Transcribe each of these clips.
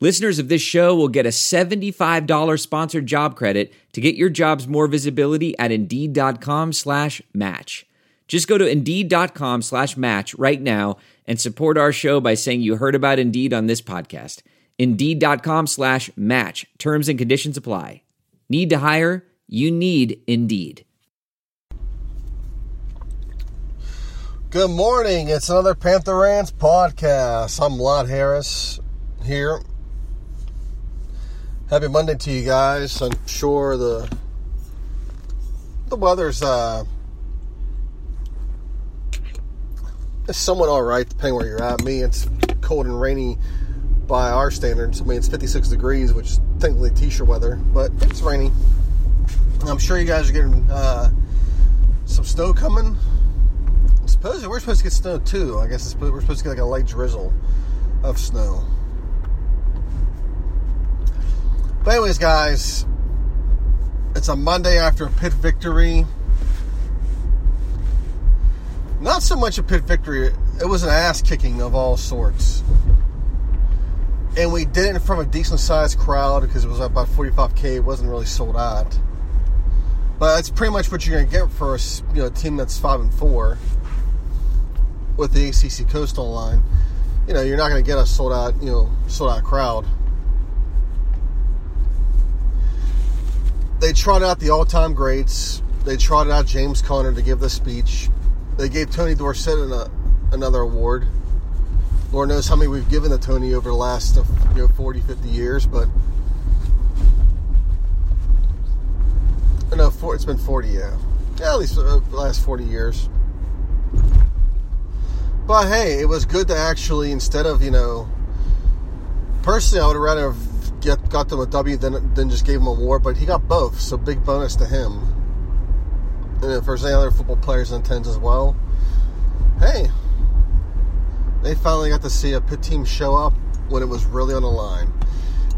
Listeners of this show will get a $75 sponsored job credit to get your jobs more visibility at Indeed.com slash match. Just go to Indeed.com slash match right now and support our show by saying you heard about Indeed on this podcast. Indeed.com slash match. Terms and conditions apply. Need to hire? You need Indeed. Good morning. It's another Panther Rants podcast. I'm Lott Harris here. Happy Monday to you guys. I'm sure the the weather's uh it's somewhat all right depending where you're at. Me, it's cold and rainy by our standards. I mean, it's 56 degrees, which is technically t-shirt weather, but it's rainy. I'm sure you guys are getting uh, some snow coming. Supposedly, we're supposed to get snow too. I guess we're supposed to get like a light drizzle of snow. But anyways, guys, it's a Monday after a Pitt victory. Not so much a Pitt victory. It was an ass kicking of all sorts. And we did it in front of a decent sized crowd because it was about 45k. It wasn't really sold out. But that's pretty much what you're going to get for a you know, team that's 5 and 4 with the ACC Coastal line. You know, you're not going to get a sold out, you know, sold out crowd. They trotted out the all time greats. They trotted out James Conner to give the speech. They gave Tony Dorsett a, another award. Lord knows how many we've given to Tony over the last you know 40, 50 years, but no, it's been 40, yeah. yeah at least uh, the last 40 years. But hey, it was good to actually, instead of, you know, personally, I would have rather have get, got them a W then than just gave him a war. but he got both, so big bonus to him. And if there's any other football players in attendance as well, hey, they finally got to see a Pitt team show up when it was really on the line.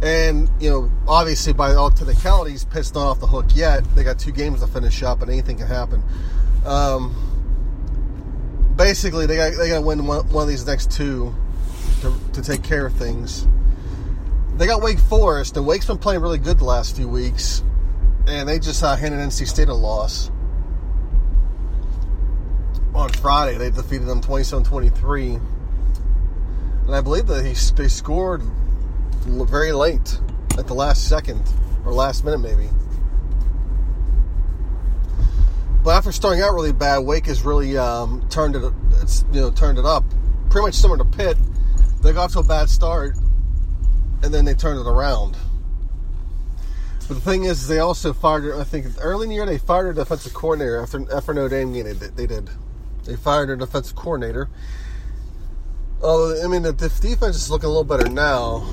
And, you know, obviously by all technicalities, Pitt's not off the hook yet. They got two games to finish up, and anything can happen. Um, basically, they got, they got to win one, one, of these next two to, to take care of things. They got Wake Forest, and Wake's been playing really good the last few weeks, and they just uh, handed NC State a loss on Friday. They defeated them 27 23. And I believe that he, they scored very late at the last second or last minute, maybe. But after starting out really bad, Wake has really um, turned it. It's you know turned it up, pretty much similar to Pitt. They got off to a bad start, and then they turned it around. But the thing is, they also fired. I think early in the year they fired their defensive coordinator after after Notre Dame game. They did. They did. They fired their defensive coordinator. Although I mean, the defense is looking a little better now.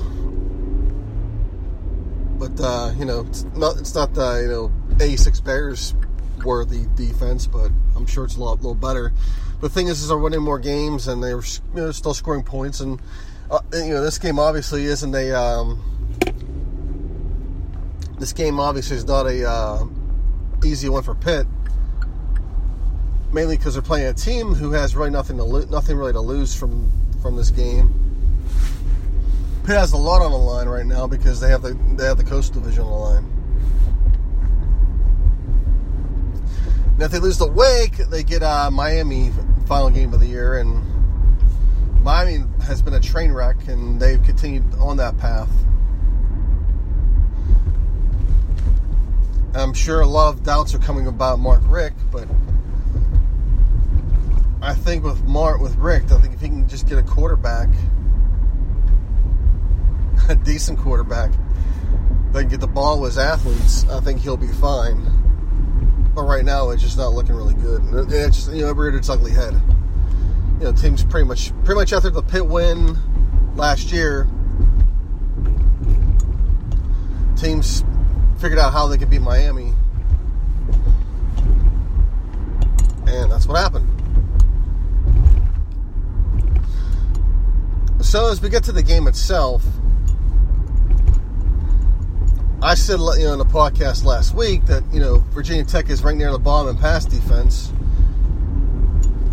But uh, you know, it's not. It's not the you know A6 Bears worthy defense, but I'm sure it's a lot, little better. But the thing is, is they're winning more games and they're you know, still scoring points. And uh, you know, this game obviously isn't a. Um, this game obviously is not a uh, easy one for Pitt, mainly because they're playing a team who has really nothing to lo- nothing really to lose from from this game. Pitt has a lot on the line right now because they have the they have the Coastal Division on the line. Now, if they lose the Wake, they get uh, Miami final game of the year, and Miami has been a train wreck, and they've continued on that path. I'm sure a lot of doubts are coming about Mark Richt, but I think with Mark with Richt, I think if he can just get a quarterback, a decent quarterback, they can get the ball with athletes, I think he'll be fine. But right now, it's just not looking really good. It's just, you know, it reared its ugly head. You know, teams pretty much, pretty much after the Pitt win last year, teams figured out how they could beat Miami. And that's what happened. So as we get to the game itself, I said you know in the podcast last week that you know Virginia Tech is right near the bottom in pass defense,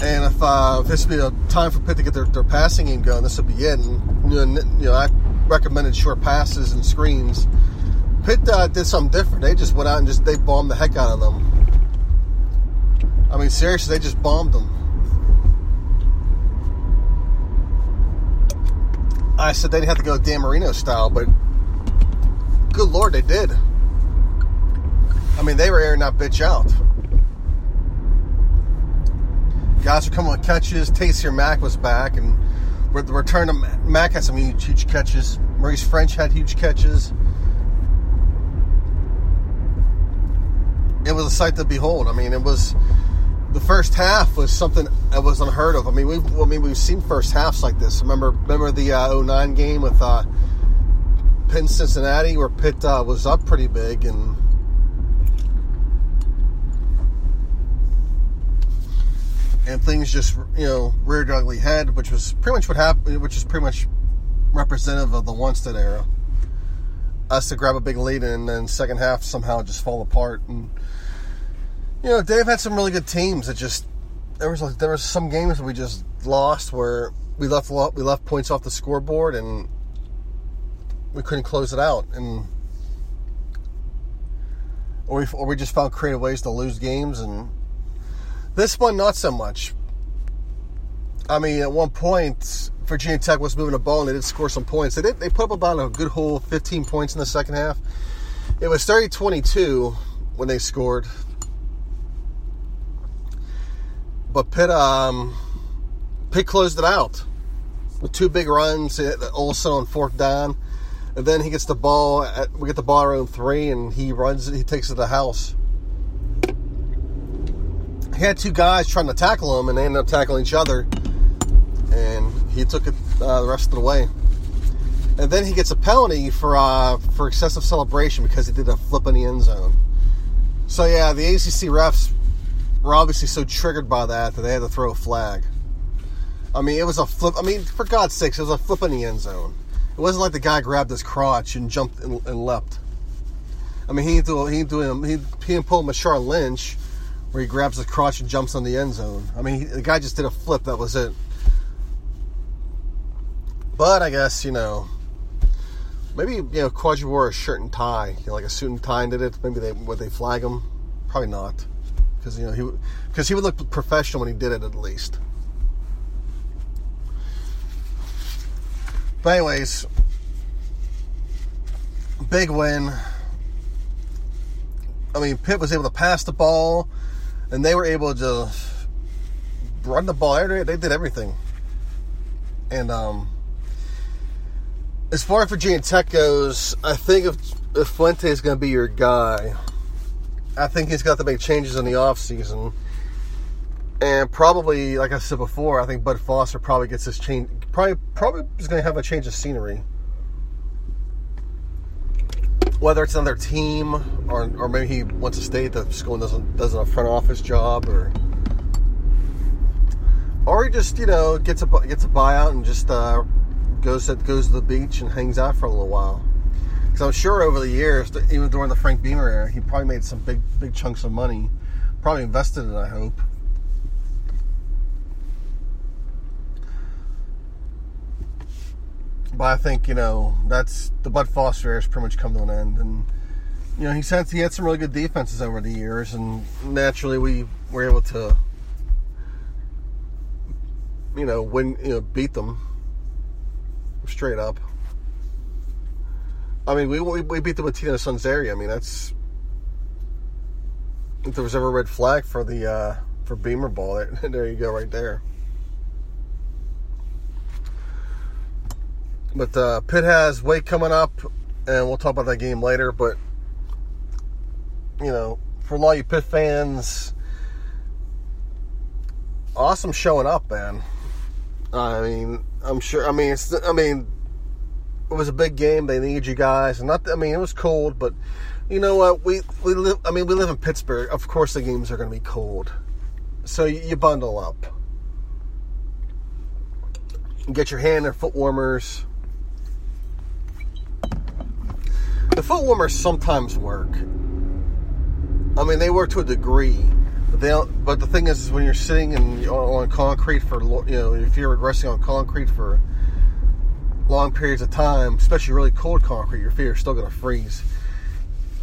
and if, uh, this would be a time for Pitt to get their, their passing game going, this would be it. And you know, I recommended short passes and screens. Pitt uh, did something different. They just went out and just they bombed the heck out of them. I mean, seriously, they just bombed them. I said they'd have to go Dan Marino style, but good lord, they did. I mean, they were airing that bitch out. Guys were coming with catches. Taysir Mack was back, and with the return to Mack had some huge, huge catches. Maurice Ffrench had huge catches. It was a sight to behold. I mean, it was the first half was something that was unheard of. I mean, we've I mean we've seen first halves like this. Remember remember the uh, 09 game with uh, Penn Cincinnati where Pitt uh, was up pretty big and and things just you know reared ugly head, which was pretty much what happened, which is pretty much representative of the Wannstedt era. Us to grab a big lead and then second half somehow just fall apart and you know, Dave had some really good teams that just there was there was some games that we just lost where we left a lot, we left points off the scoreboard and we couldn't close it out and or we, or we just found creative ways to lose games and this one not so much. I mean, at one point, Virginia Tech was moving the ball and they did score some points. They did. They put up about a good whole 15 points in the second half. It was 30-22 when they scored. But Pitt, um, Pitt closed it out with two big runs. Also on fourth down, and then he gets the ball. At, we get the ball around three, and he runs. He takes it to the house. He had two guys trying to tackle him, and they ended up tackling each other. And he took it uh, the rest of the way. And then he gets a penalty for uh, for excessive celebration because he did a flip in the end zone. So yeah, the ACC refs were obviously so triggered by that that they had to throw a flag. I mean, it was a flip. I mean, for God's sakes, it was a flip in the end zone. It wasn't like the guy grabbed his crotch and jumped and, and leapt. I mean, he didn't he didn't him he, he Marshawn Lynch where he grabs the crotch and jumps on the end zone. I mean, he, the guy just did a flip. That was it. But I guess you know, maybe you know, Qadree wore a shirt and tie, you know, like a suit and tie, and did it. Maybe they would they flag him? Probably not because you know he because he would look professional when he did it at least. But anyways, big win. I mean, Pitt was able to pass the ball, and they were able to run the ball. They did everything. And um, as far as Virginia Tech goes, I think if, if Fuente is going to be your guy, I think he's got to make changes in the offseason. And probably, like I said before, I think Bud Foster probably gets this change. Probably, probably is going to have a change of scenery. Whether it's another team, or, or maybe he wants to stay at the school and doesn't does a front office job, or or he just you know gets a gets a buyout and just uh, goes to, goes to the beach and hangs out for a little while. Because I'm sure over the years, even during the Frank Beamer era, he probably made some big, big chunks of money. Probably invested it, I hope. But I think, you know, that's the Bud Foster era has pretty much come to an end. And, you know, he said he had some really good defenses over the years. And naturally, we were able to, you know, win, you know, beat them straight up. I mean, we, we beat the Matina Sunseri. I mean, that's if there was ever a red flag for the uh, for Beamer ball, there you go, right there. But uh, Pitt has Wake coming up, and we'll talk about that game later. But you know, for a lot of you Pitt fans, awesome showing up, man. I mean, I'm sure. I mean, it's. I mean, it was a big game. They need you guys, and not. I mean, it was cold, but you know what? We we live. I mean, we live in Pittsburgh. Of course, the games are going to be cold. So you bundle up. Get your hand and foot warmers. The foot warmers sometimes work. I mean, they work to a degree. But, they but the thing is, is when you're sitting on concrete for you know if you're resting on concrete for long periods of time, especially really cold concrete, your feet are still going to freeze.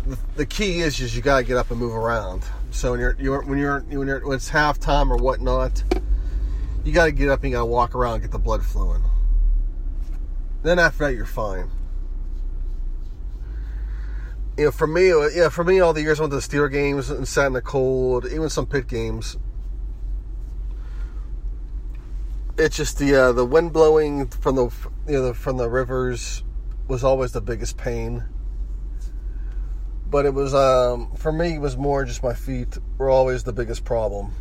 The, the, key is is you got to get up and move around. So when you're, you're when you're when you're when it's halftime or whatnot, you got to get up and you got to walk around and get the blood flowing. Then after that, you're fine. You know, for me, yeah, for me, all the years I went to the games and sat in the cold, even some Pitt games. It's just the uh, the wind blowing from the you know the, from the rivers was always the biggest pain. But it was um, for me, it was more just my feet were always the biggest problem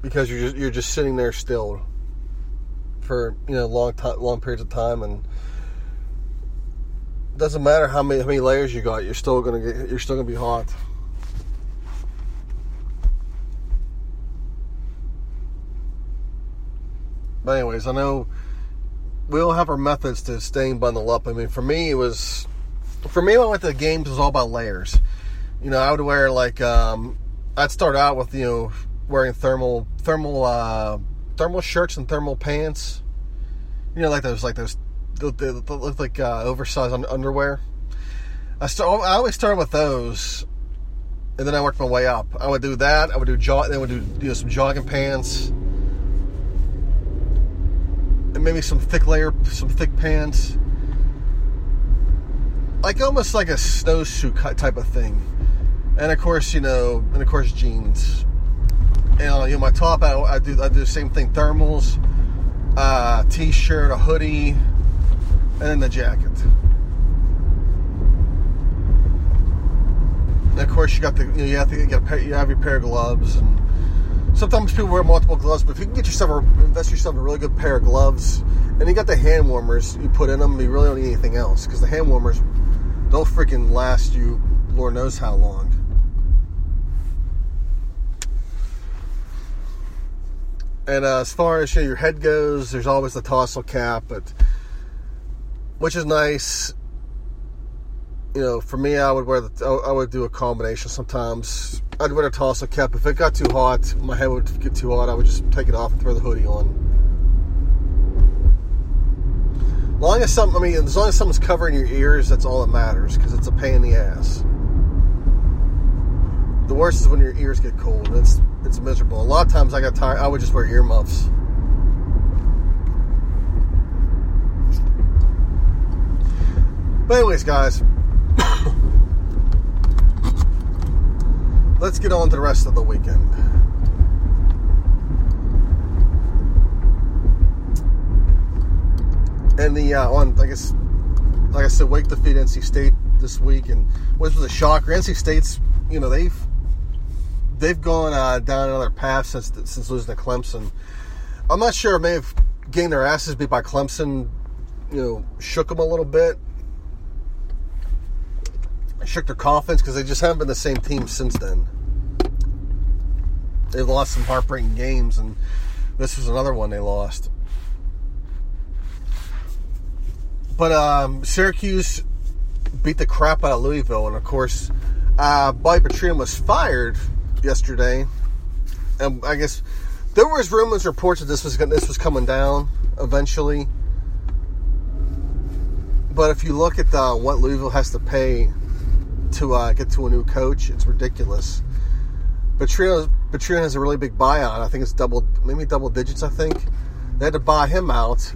because you're just, you're just sitting there still for you know long time, long periods of time, and doesn't matter how many how many layers you got, you're still gonna get you're still gonna be hot. But anyways, I know we all have our methods to staying bundled up. I mean, for me, it was for me when I went to the games, it was all about layers. You know, I would wear like um, I'd start out with you know wearing thermal thermal uh, thermal shirts and thermal pants. You know, like those like those look like uh, oversized underwear. I start. I always start with those, and then I worked my way up. I would do that. I would do jog. Then I would do you know, some jogging pants, and maybe some thick layer, some thick pants, like almost like a snowsuit type of thing. And of course, you know, and of course, jeans and uh, you know my top I, I, do I do the same thing thermals uh, t-shirt a hoodie and then the jacket. And of course you got the you, know, you have to get pair, you have your pair of gloves and sometimes people wear multiple gloves but if you can get yourself a, invest yourself in a really good pair of gloves and you got the hand warmers you put in them you really don't need anything else because the hand warmers they'll freaking last you lord knows how long. And uh, as far as you know, your head goes, there's always the tassel cap, but which is nice. You know, for me, I would wear the I would do a combination. Sometimes I'd wear a tassel cap. If it got too hot, my head would get too hot. I would just take it off and throw the hoodie on. As Long as some, I mean, as long as something's covering your ears, that's all that matters because it's a pain in the ass. The worst is when your ears get cold. It's it's miserable. A lot of times I got tired. I would just wear earmuffs. But anyways, guys, let's get on to the rest of the weekend. And the uh, on, I guess, like I said, Wake defeat NC State this week, and which was a shocker. NC State's, you know, they've they've gone uh, down another path since since losing to Clemson. I'm not sure. May have getting their asses beat by Clemson, you know, shook them a little bit. Shook their confidence because they just haven't been the same team since then. They've lost some heartbreaking games, and this was another one they lost. But um, Syracuse beat the crap out of Louisville, and of course, uh, Bobby was fired yesterday, and I guess there was rumors, reports that this was this was coming down eventually. But if you look at the, what Louisville has to pay to uh, get to a new coach, it's ridiculous. Petrino has a really big buyout. I think it's double, maybe double digits. I think they had to buy him out.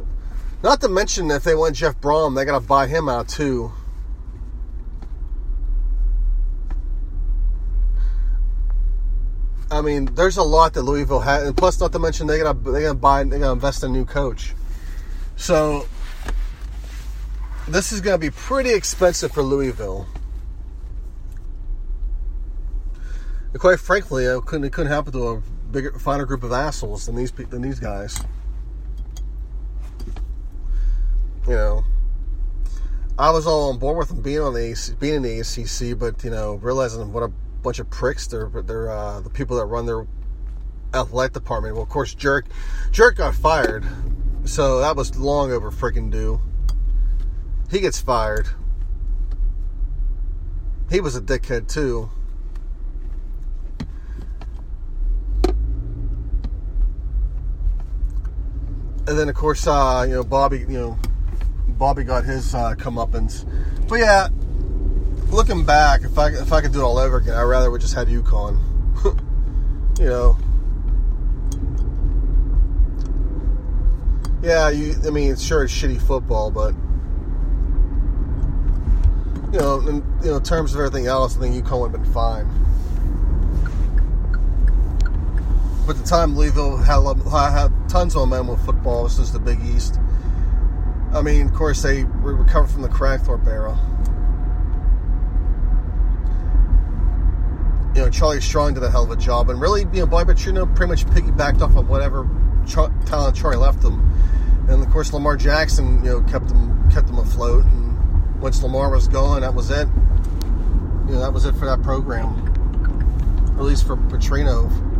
Not to mention if they want Jeff Brohm, they got to buy him out too. I mean, there's a lot that Louisville had, and plus, not to mention they gotta they gotta buy they gotta invest in a new coach. So this is gonna be pretty expensive for Louisville. And quite frankly, it couldn't it couldn't happen to a bigger, finer group of assholes than these than these guys. You know, I was all on board with them being on the being in the ACC, but you know, realizing what a bunch of pricks. They're they're uh, the people that run their athletic department. Well, of course, Jurich, Jurich got fired, so that was long over freaking due. He gets fired. He was a dickhead too. And then, of course, uh, you know, Bobby, you know, Bobby got his uh, comeuppance. But yeah, looking back, if I if I could do it all over again, I'd rather we just had UConn. you know. Yeah, you. I mean, sure, it's shitty football, but you know, in, you know, terms of everything else, I think UConn would have been fine. But the time Louisville had, had tons of with football since the Big East. I mean, of course, they recovered from the Kragthorpe era. You know, Charlie Strong did a hell of a job, and really, you know, Bobby Petrino pretty much piggybacked off of whatever talent Charlie left them. And of course, Lamar Jackson, you know, kept them kept them afloat. And once Lamar was gone, that was it. You know, that was it for that program, at least for Petrino.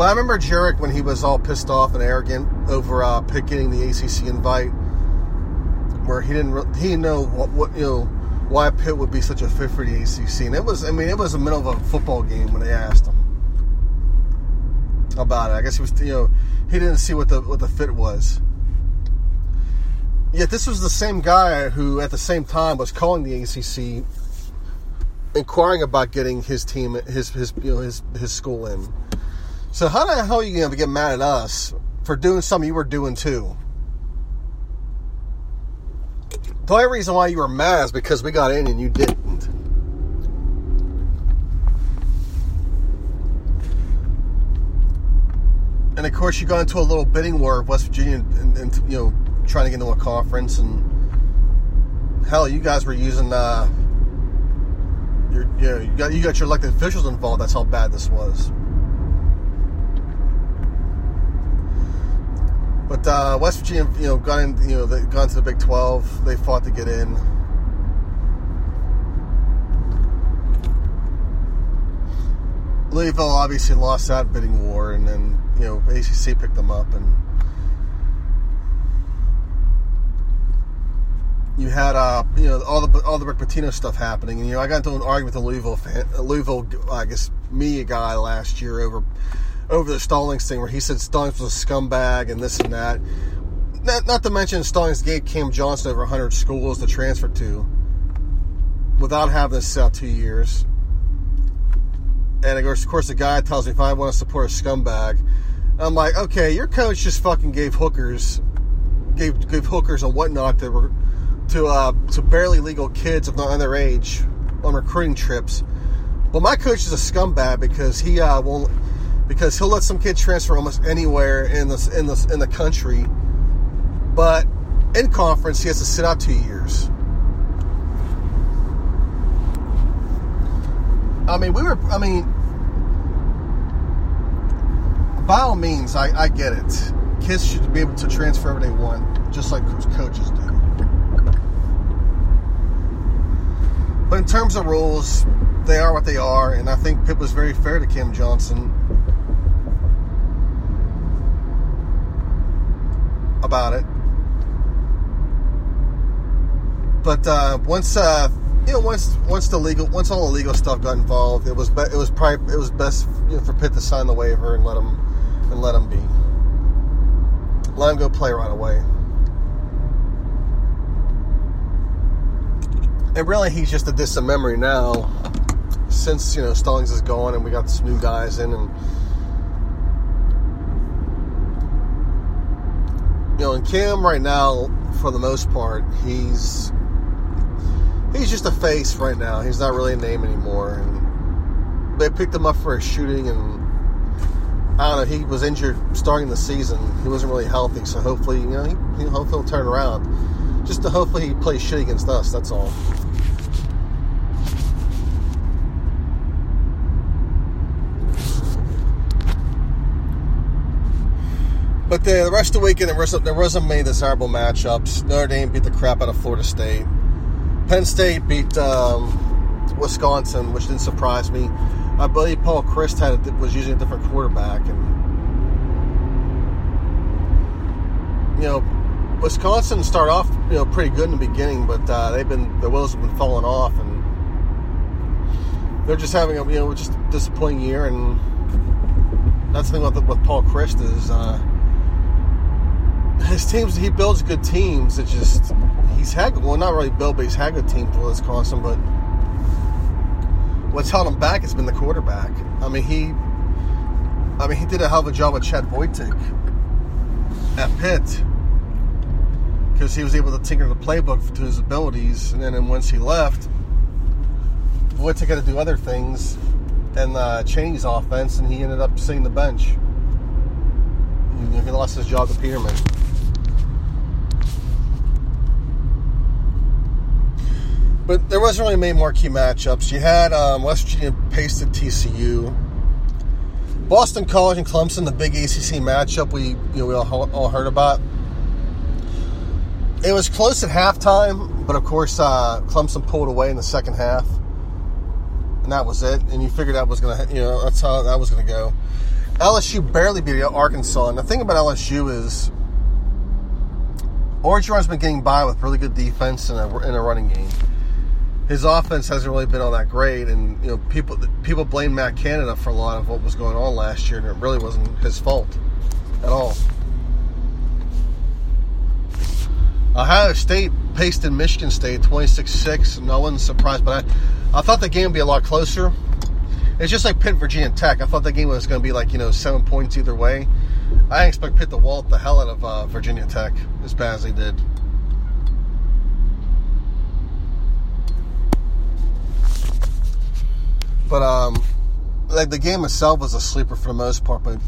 But I remember Jurich when he was all pissed off and arrogant over uh, Pitt getting the ACC invite, where he didn't he didn't know what, what you know why Pitt would be such a fit for the ACC, and it was I mean it was the middle of a football game when they asked him about it. I guess he was you know he didn't see what the what the fit was. Yet this was the same guy who at the same time was calling the ACC, inquiring about getting his team his his you know his his school in. So how the hell are you going to get mad at us for doing something you were doing too? The only reason why you were mad is because we got in and you didn't. And of course, you got into a little bidding war with West Virginia, and, and you know, trying to get into a conference. And hell, you guys were using, uh, your, you know, you got you got your elected officials involved. That's how bad this was. But uh, West Virginia, you know, got in, you know, they got into the Big 12. They fought to get in. Louisville obviously lost that bidding war, and then you know ACC picked them up, and you had uh, you know all the all the Rick Pitino stuff happening, and you know I got into an argument with a Louisville fan, a Louisville, I guess me a guy last year over over the Stallings thing where he said Stallings was a scumbag and this and that. Not, not to mention Stallings gave Cam Johnson over 100 schools to transfer to without having to sit out two years. And of course, of course, the guy tells me if I want to support a scumbag, I'm like, okay, your coach just fucking gave hookers, gave gave hookers and whatnot to were to uh, to barely legal kids of not underage on recruiting trips. Well, my coach is a scumbag because he uh, won't because he'll let some kid transfer almost anywhere in the in the in the country, but in conference he has to sit out two years. I mean, we were. I mean, by all means, I, I get it. Kids should be able to transfer wherever they want, just like coaches do. But in terms of rules, they are what they are, and I think Pitt was very fair to Kim Johnson about it. But uh, once uh, you know, once once the legal, once all the legal stuff got involved, it was be, it was probably it was best you know, for Pitt to sign the waiver and let him and let him be, let him go play right away. And really, he's just a distant memory now, since you know Stallings is gone and we got some new guys in and you know, and Cam right now, for the most part, he's he's just a face right now. He's not really a name anymore. And they picked him up for a shooting, and I don't know. He was injured starting the season. He wasn't really healthy, so hopefully, you know, he, he hopefully he'll turn around. Just to hopefully he plays shit against us. That's all. But the, the rest of the weekend, there wasn't, there wasn't many desirable matchups. Notre Dame beat the crap out of Florida State. Penn State beat um, Wisconsin, which didn't surprise me. I believe Paul Chryst had was using a different quarterback, and you know, Wisconsin started off you know pretty good in the beginning, but uh, they've been the wheels have been falling off, and they're just having a you know just disappointing year, and that's the thing with, with Paul Chryst is. Uh, his teams, he builds good teams. It's just he's had well, not really build, but he's teams for Wisconsin. But what's held him back has been the quarterback. I mean, he, I mean, he did a hell of a job with Chad Voytik at Pitt because he was able to tinker the playbook to his abilities, and then once he left, Voytik had to do other things and uh, Chaney's offense, and he ended up sitting the bench. He lost his job to Peterman. But there wasn't really many marquee matchups. You had um, West Virginia pasted TCU. Boston College and Clemson, the big ACC matchup we you know we all, all heard about. It was close at halftime, but of course uh, Clemson pulled away in the second half, and that was it. And you figured that was gonna you know that's how that was gonna go. LSU barely beat Arkansas, and the thing about LSU is Orgeron's been getting by with really good defense and a, and a running game his offense hasn't really been all that great, and you know people people blame Matt Canada for a lot of what was going on last year, and it really wasn't his fault at all. Ohio State pasted in Michigan State 26-6. No one's surprised, but I, I thought the game would be a lot closer. It's just like Pitt Virginia Tech. I thought the game was going to be like you know seven points either way. I expect Pitt to wallop the hell out of uh, Virginia Tech as bad as they did. But um, like the game itself was a sleeper for the most part. But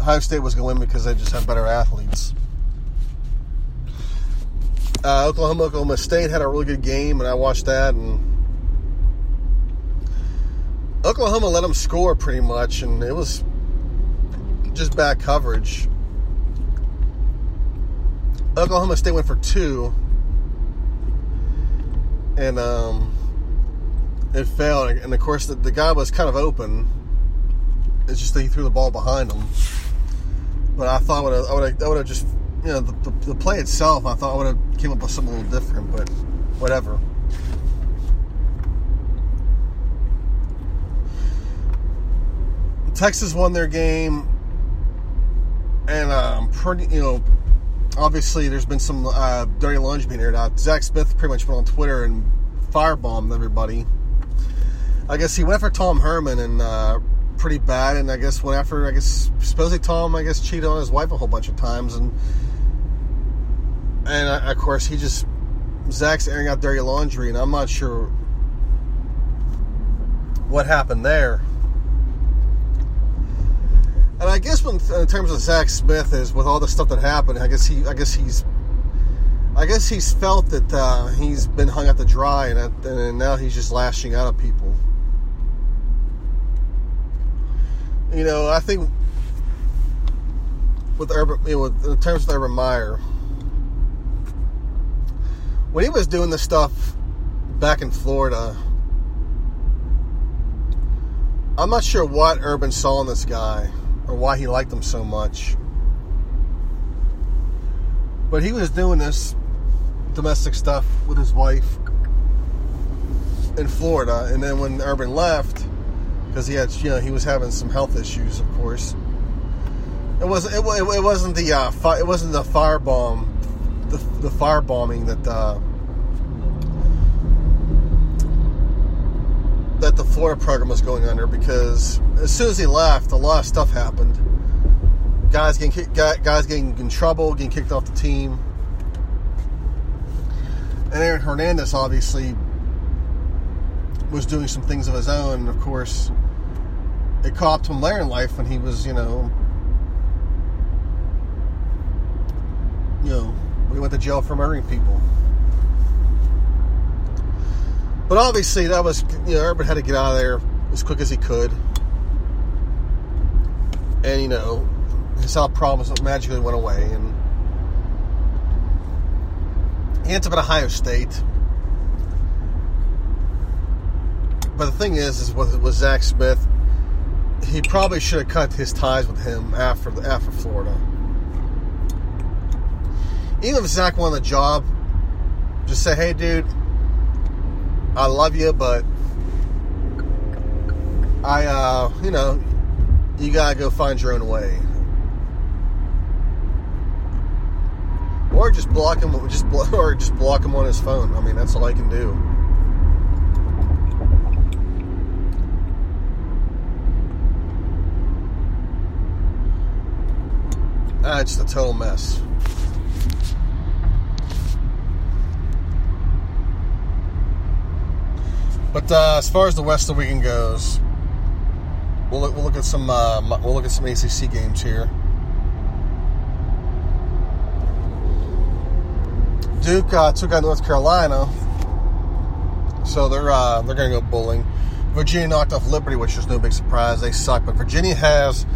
Ohio State was going to win because they just had better athletes. Uh, Oklahoma, Oklahoma State had a really good game, and I watched that. And Oklahoma let them score pretty much, and it was just bad coverage. Oklahoma State went for two, and um, it failed, and of course the, the guy was kind of open. It's just that he threw the ball behind him. But I thought I would have, I would I would have just, you know, the, the, the, play itself. I thought I would have came up with something a little different, but whatever. Texas won their game, and um, pretty, you know, obviously there's been some uh, dirty laundry being aired out. Zach Smith pretty much went on Twitter and firebombed everybody I guess he went for Tom Herman and uh, pretty bad. And I guess went after, I guess, supposedly Tom, I guess, cheated on his wife a whole bunch of times. And, and uh, of course, he just, Zach's airing out dirty laundry. And I'm not sure what happened there. And I guess when, in terms of Zach Smith is with all the stuff that happened, I guess he, I guess he's, I guess he's felt that uh, he's been hung out to dry, and, and now he's just lashing out at people. You know, I think with Urban, you know, in terms of Urban Meyer, when he was doing this stuff back in Florida, I'm not sure what Urban saw in this guy or why he liked him so much. But he was doing this domestic stuff with his wife in Florida, and then when Urban left, because he had you know he was having some health issues, of course. It was it, it, it wasn't the uh, fi- it wasn't the firebomb, the the firebombing that uh, that the Florida program was going under because as soon as he left, a lot of stuff happened. Guys getting guys getting in trouble, getting kicked off the team. And Aaron Hernandez obviously was doing some things of his own. Of course, it caught him later in life when he was, you know, you know, he went to jail for murdering people. But obviously, that was, you know, Urban had to get out of there as quick as he could. And, you know, his health problems magically went away. And he ends up at Ohio State but the thing is, is with, with Zach Smith, he probably should have cut his ties with him after after Florida. Even if Zach won the job, just say, "Hey, dude, I love you, but I, uh, you know, you gotta go find your own way." Or just block him, just or just block him on his phone. I mean, that's all I can do. Ah, it's a total mess. But uh, as far as the rest of the weekend goes, we'll look, we'll look at some uh, we'll look at some ACC games here. Duke uh, took out North Carolina, so they're uh, they're going to go bowling. Virginia knocked off Liberty, which is no big surprise. They suck, but Virginia has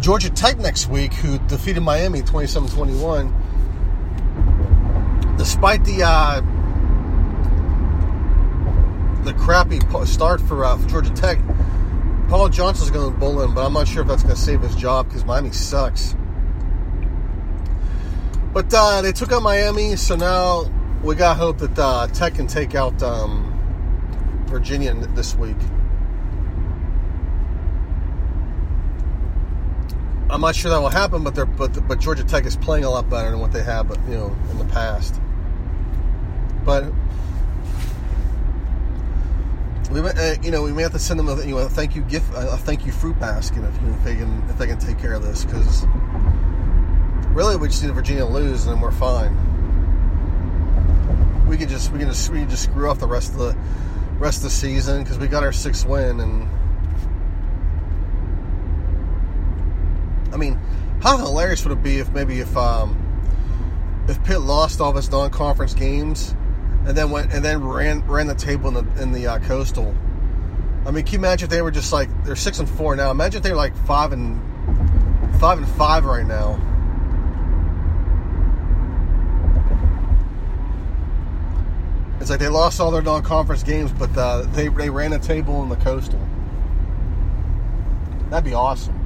Georgia Tech next week, who defeated Miami 27-21. Despite the uh, the crappy start for, uh, Georgia Tech, Paul Johnson's going to bowl in, but I'm not sure if that's going to save his job because Miami sucks. But uh, they took out Miami, so now we got hope that uh, Tech can take out um, Virginia this week. I'm not sure that will happen, but they're but but Georgia Tech is playing a lot better than what they have, but you know, in the past. But we uh, you know we may have to send them a you know a thank you gift a thank you fruit basket if you know, if they can if they can take care of this because really we just need Virginia lose and then we're fine. We could just we can just we can just screw off the rest of the rest of the season because we got our sixth win and I mean how hilarious would it be if maybe if um if Pitt lost all of its non-conference games and then went and then ran ran the table in the in the uh, coastal. I mean, can you imagine if they were just like they're six and four now? Imagine if they were like five and five and five right now. It's like they lost all their non-conference games, but uh, they they ran a table in the coastal. That'd be awesome.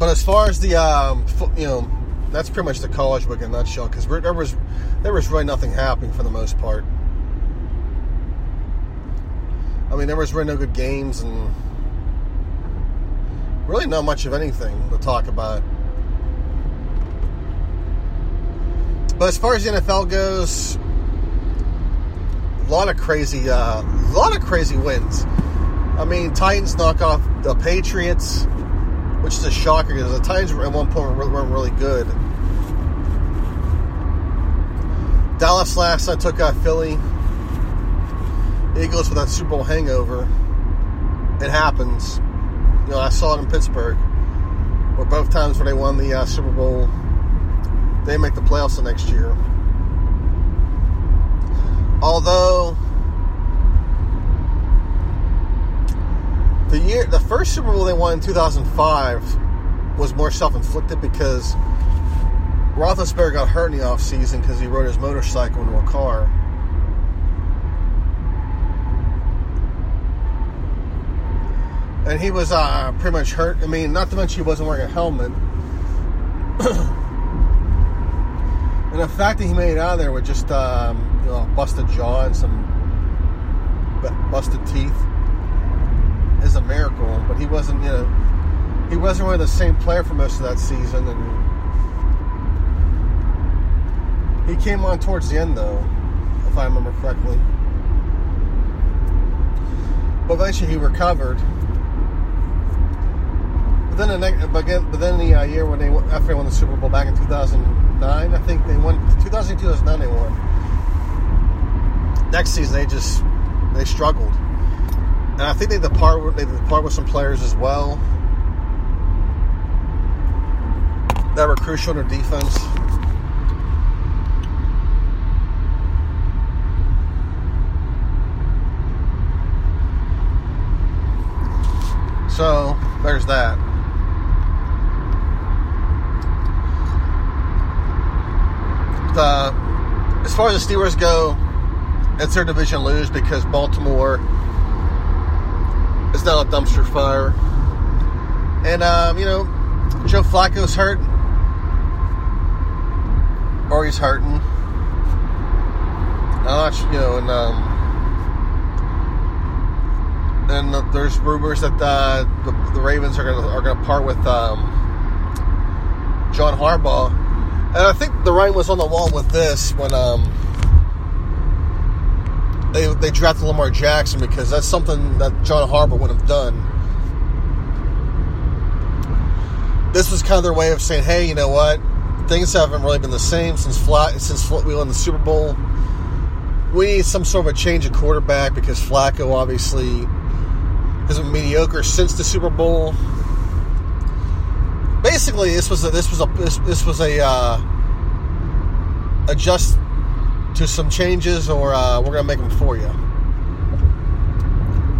But as far as the um, you know, that's pretty much the college book in a nutshell because there was there was really nothing happening for the most part. I mean, there was really no good games and really not much of anything to talk about. But as far as the NFL goes, a lot of crazy, uh, a lot of crazy wins. I mean, Titans knock off the Patriots which is a shocker because the Titans at one point weren't really good. Dallas last night took out Philly. Eagles with that Super Bowl hangover. It happens. You know, I saw it in Pittsburgh, where both times when they won the uh, Super Bowl, they make the playoffs the next year. Although the year the first Super Bowl they won in 2005 was more self-inflicted because Roethlisberger got hurt in the offseason because he rode his motorcycle into a car. And he was uh, pretty much hurt. I mean, not to mention he wasn't wearing a helmet. and the fact that he made it out of there with just um, you know, busted jaw and some busted teeth is a miracle, but he wasn't, you know, he wasn't really the same player for most of that season, and he came on towards the end, though, if I remember correctly. But eventually he recovered. But then the next, but then the uh, year when they after they won the Super Bowl back in 2009, I think they won 2008, 2009 they won. Next season they just they struggled and I think they depart they depart with some players as well that were crucial in their defense. So there's that. The, as far as the Steelers go, it's their division lose because Baltimore is now a dumpster fire. And um, you know, Joe Flacco's hurt, or he's hurting. Uh, you know, and um, and there's rumors that uh, the, the, Ravens are gonna are gonna part with um, John Harbaugh, and I think the writing was on the wall with this when um, they they drafted Lamar Jackson because that's something that John Harbaugh would have done. This was kind of their way of saying, "Hey, you know what? Things haven't really been the same since Flat since we won the Super Bowl." we need some sort of a change of quarterback because Flacco obviously has been mediocre since the Super Bowl. Basically, this was a, this was a this, this was a uh, adjust to some changes, or uh, we're gonna make them for you.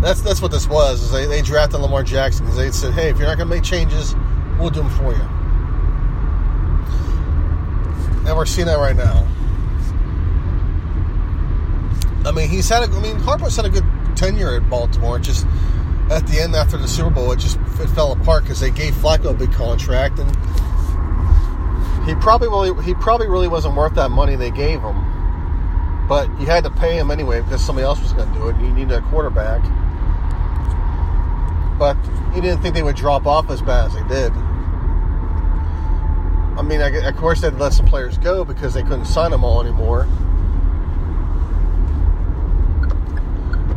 That's that's what this was. Is they, they drafted Lamar Jackson because they said, "Hey, if you're not gonna make changes, we'll do them for you." And we're seeing that right now. I mean, he's had a. I mean, Harbaugh's had a good tenure at Baltimore. Just at the end after the Super Bowl, it just it fell apart because they gave Flacco a big contract, and he probably really he probably really wasn't worth that money they gave him. But you had to pay him anyway because somebody else was going to do it. You needed a quarterback, but you didn't think they would drop off as bad as they did. I mean, of course, they'd let some players go because they couldn't sign them all anymore.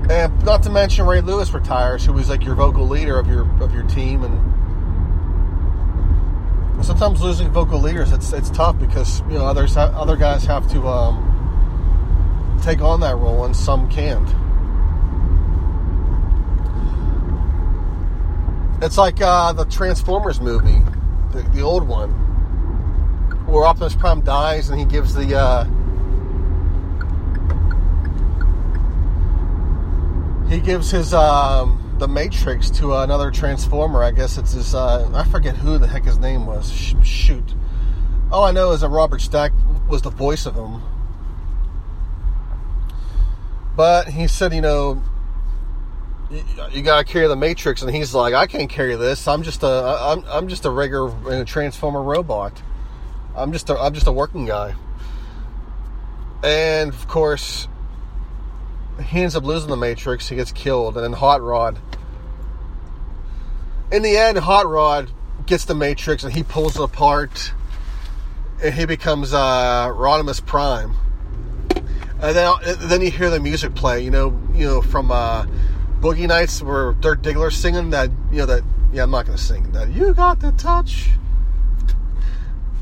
And not to mention Ray Lewis retires, who was like your vocal leader of your of your team, and sometimes losing vocal leaders it's it's tough because you know others other guys have to um, take on that role and some can't. It's like uh, the Transformers movie, the, the old one, where Optimus Prime dies and he gives the uh, he gives his um, the Matrix to another Transformer. I guess it's his. Uh, I forget who the heck his name was. Sh- shoot. All I know is that Robert Stack was the voice of him. But he said, you know, you, you got to carry the Matrix, and he's like, I can't carry this. I'm just a, I'm, I'm just a regular Transformer robot. I'm just a, I'm just a working guy. And of course, he ends up losing the Matrix. He gets killed, and then Hot Rod. In the end, Hot Rod gets the Matrix, and he pulls it apart, and he becomes uh, Rodimus Prime. And then, then you hear the music play. You know, you know from uh, Boogie Nights, where Dirk Diggler's singing that. You know that. Yeah, I'm not gonna sing that. You got the touch.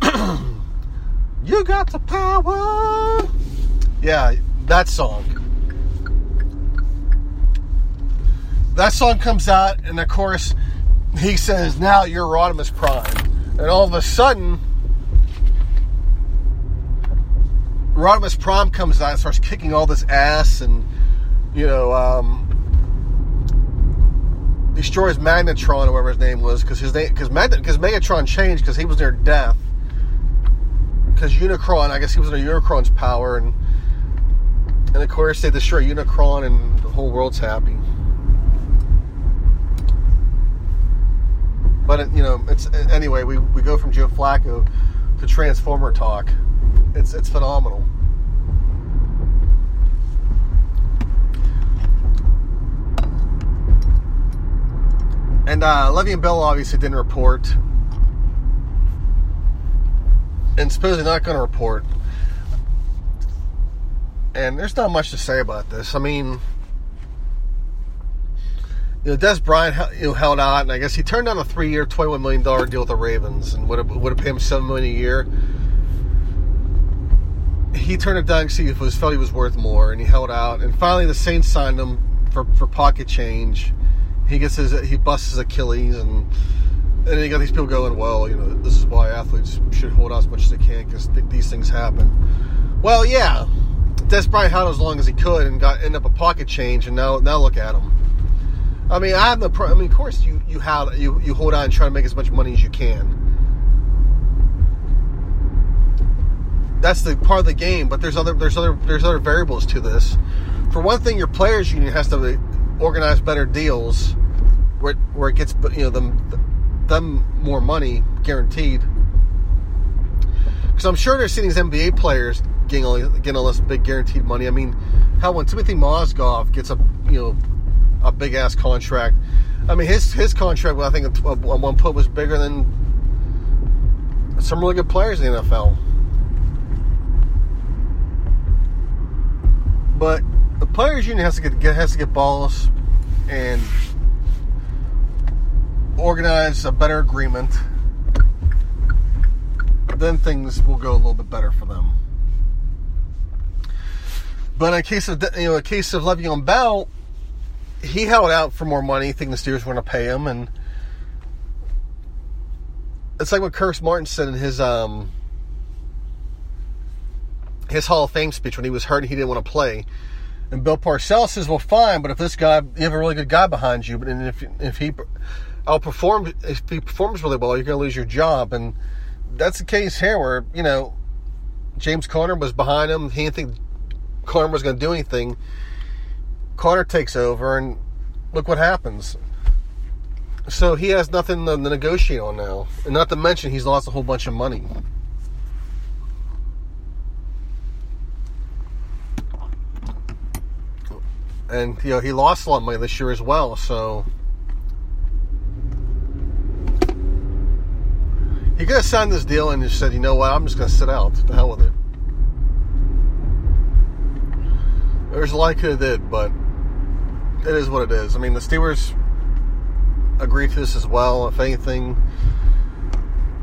you got the power. Yeah, that song that song comes out, and of course, he says, Now you're Rodimus Prime. And all of a sudden, Rodimus Prime comes out and starts kicking all this ass and, you know, um, destroys Magnetron or whatever his name was because his name because because Megatron changed because he was near death because Unicron I guess he was under Unicron's power and and of course they destroy Unicron and the whole world's happy. But you know, it's anyway. We, we go from Joe Flacco to Transformer talk. It's it's phenomenal. And uh, Le'Veon Bell obviously didn't report, and supposedly not going to report. And there's not much to say about this. I mean, you know, Dez Bryant you know, held out, and I guess he turned down a three-year, twenty-one million dollar deal with the Ravens, and would have would have paid him seven million a year. He turned it down because he felt he was worth more, and he held out. And finally, the Saints signed him for, for pocket change. He gets his he busts his Achilles, and and then you got these people going, well, you know, this is why athletes should hold out as much as they can because th- these things happen. Well, yeah, Dez Bryant held as long as he could and got end up a pocket change, and now now look at him. I mean, I have no. Pro- I mean, of course, you you have you you hold on and try to make as much money as you can. That's the part of the game. But there's other there's other there's other variables to this. For one thing, your players union has to organize better deals where where it gets you know them them more money guaranteed. Because I'm sure they're seeing these NBA players getting all, getting all this big guaranteed money. I mean, how when Timothy Mozgov gets a you know a big ass contract. I mean, his his contract, I think, at one point was bigger than some really good players in the NFL. But the players' union has to get has to get balls and organize a better agreement. Then things will go a little bit better for them. But in a case of you know a case of Le'Veon Bell, he held out for more money, thinking the Steelers were going to pay him, and it's like what Curtis Martin said in his um, his Hall of Fame speech when he was hurt and he didn't want to play. And Bill Parcells says, "Well, fine, but if this guy, you have a really good guy behind you, but if if he outperforms, if he performs really well, you're going to lose your job." And that's the case here, where you know James Conner was behind him. He didn't think Conner was going to do anything. Conner takes over, and look what happens. So he has nothing to negotiate on now. And not to mention, he's lost a whole bunch of money. And, you know, he lost a lot of money this year as well, so. He could have signed this deal and just said, you know what, I'm just going to sit out. To hell with it. There's a likelihood it did, but it is what it is. I mean, the Steelers agreed to this as well. If anything,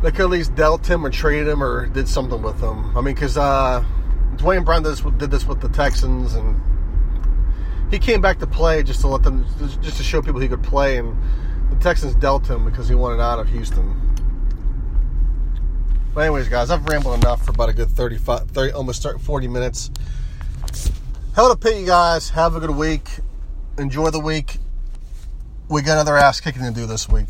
they could at least dealt him or traded him or did something with him. I mean, because uh, Duane Brown did this, did this with the Texans, and he came back to play just to let them, just to show people he could play, and the Texans dealt him because he wanted out of Houston. But anyways, guys, I've rambled enough for about a good 35, 30, almost 40 minutes. Hell to pay you guys. Have a good week enjoy the week. We got another ass kicking to do this week.